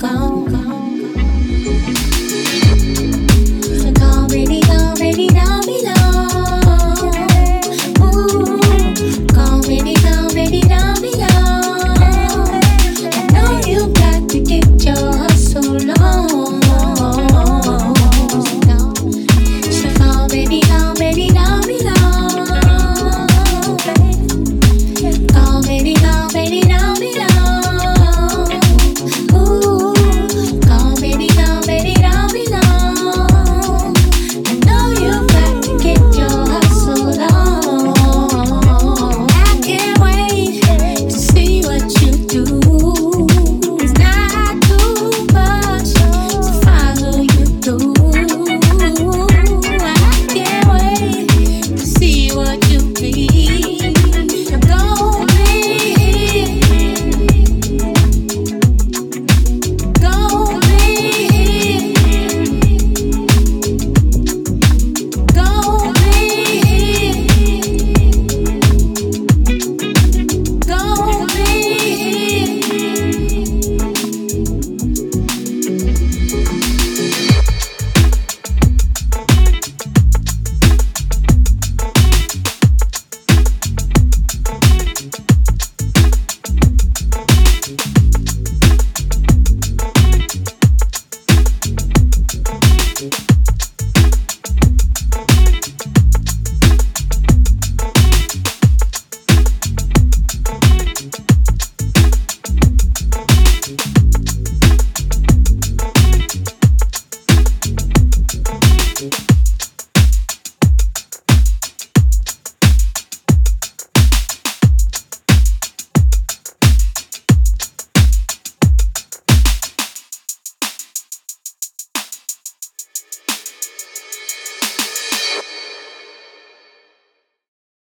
baby